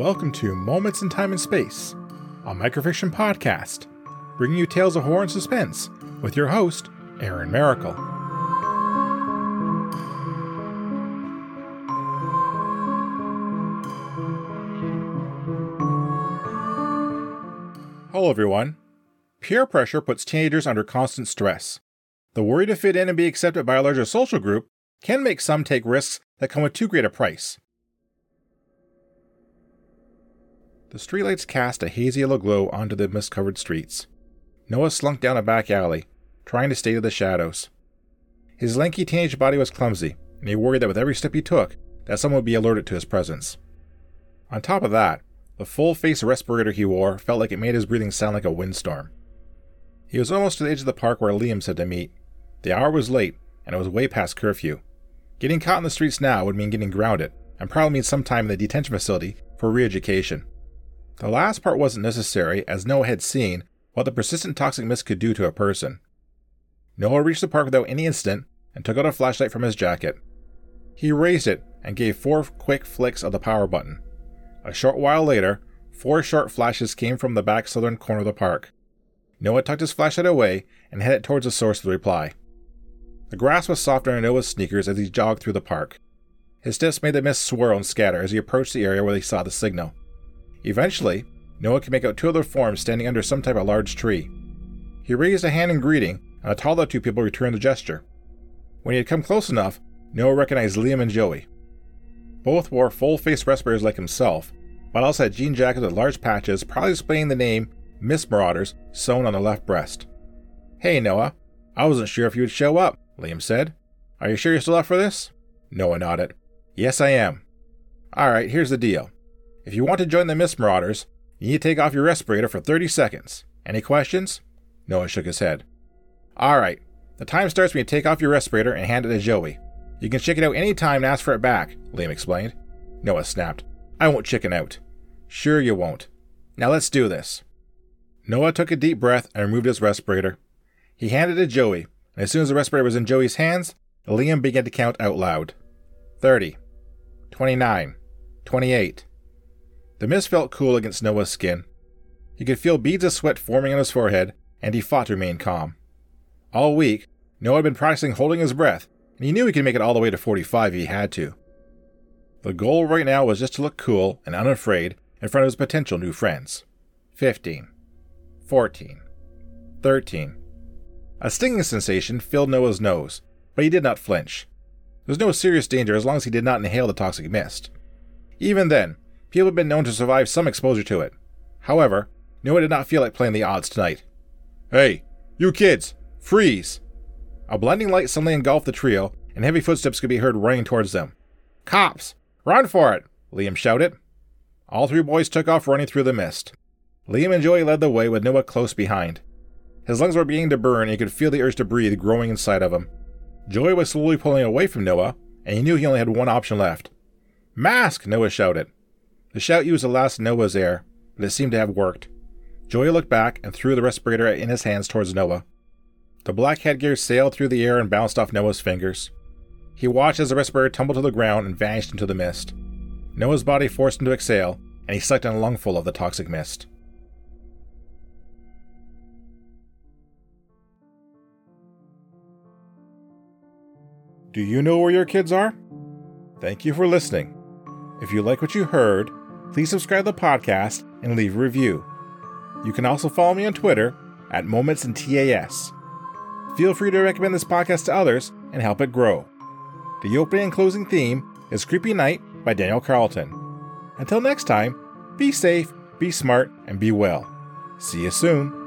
Welcome to Moments in Time and Space, a microfiction podcast, bringing you tales of horror and suspense with your host, Aaron Maracle. Hello, everyone. Peer pressure puts teenagers under constant stress. The worry to fit in and be accepted by a larger social group can make some take risks that come with too great a price. The streetlights cast a hazy yellow glow onto the mist covered streets. Noah slunk down a back alley, trying to stay to the shadows. His lanky teenage body was clumsy, and he worried that with every step he took, that someone would be alerted to his presence. On top of that, the full face respirator he wore felt like it made his breathing sound like a windstorm. He was almost to the edge of the park where Liam said to meet. The hour was late, and it was way past curfew. Getting caught in the streets now would mean getting grounded, and probably mean some time in the detention facility for re education. The last part wasn't necessary, as Noah had seen what the persistent toxic mist could do to a person. Noah reached the park without any incident and took out a flashlight from his jacket. He raised it and gave four quick flicks of the power button. A short while later, four short flashes came from the back southern corner of the park. Noah tucked his flashlight away and headed towards the source of the reply. The grass was soft under Noah's sneakers as he jogged through the park. His steps made the mist swirl and scatter as he approached the area where he saw the signal. Eventually, Noah could make out two other forms standing under some type of large tree. He raised a hand in greeting, and a taller two people returned the gesture. When he had come close enough, Noah recognized Liam and Joey. Both wore full face respirators like himself, but also had jean jackets with large patches, probably displaying the name Mist Marauders sewn on the left breast. Hey, Noah. I wasn't sure if you would show up, Liam said. Are you sure you're still up for this? Noah nodded. Yes, I am. Alright, here's the deal. If you want to join the Mist Marauders, you need to take off your respirator for 30 seconds. Any questions? Noah shook his head. Alright, the time starts when you take off your respirator and hand it to Joey. You can check it out any time and ask for it back, Liam explained. Noah snapped. I won't chicken out. Sure you won't. Now let's do this. Noah took a deep breath and removed his respirator. He handed it to Joey, and as soon as the respirator was in Joey's hands, Liam began to count out loud 30, 29, 28, the mist felt cool against Noah's skin. He could feel beads of sweat forming on his forehead, and he fought to remain calm. All week, Noah had been practicing holding his breath, and he knew he could make it all the way to 45 if he had to. The goal right now was just to look cool and unafraid in front of his potential new friends. 15. 14. 13. A stinging sensation filled Noah's nose, but he did not flinch. There was no serious danger as long as he did not inhale the toxic mist. Even then, People have been known to survive some exposure to it. However, Noah did not feel like playing the odds tonight. Hey, you kids, freeze! A blinding light suddenly engulfed the trio, and heavy footsteps could be heard running towards them. Cops! Run for it! Liam shouted. All three boys took off running through the mist. Liam and Joey led the way with Noah close behind. His lungs were beginning to burn, and he could feel the urge to breathe growing inside of him. Joey was slowly pulling away from Noah, and he knew he only had one option left. Mask! Noah shouted. The shout used the last Noah's air, but it seemed to have worked. Joey looked back and threw the respirator in his hands towards Noah. The black headgear sailed through the air and bounced off Noah's fingers. He watched as the respirator tumbled to the ground and vanished into the mist. Noah's body forced him to exhale, and he sucked in a lungful of the toxic mist. Do you know where your kids are? Thank you for listening. If you like what you heard, please subscribe to the podcast and leave a review. You can also follow me on Twitter at Moments in TAS. Feel free to recommend this podcast to others and help it grow. The opening and closing theme is Creepy Night by Daniel Carlton. Until next time, be safe, be smart, and be well. See you soon.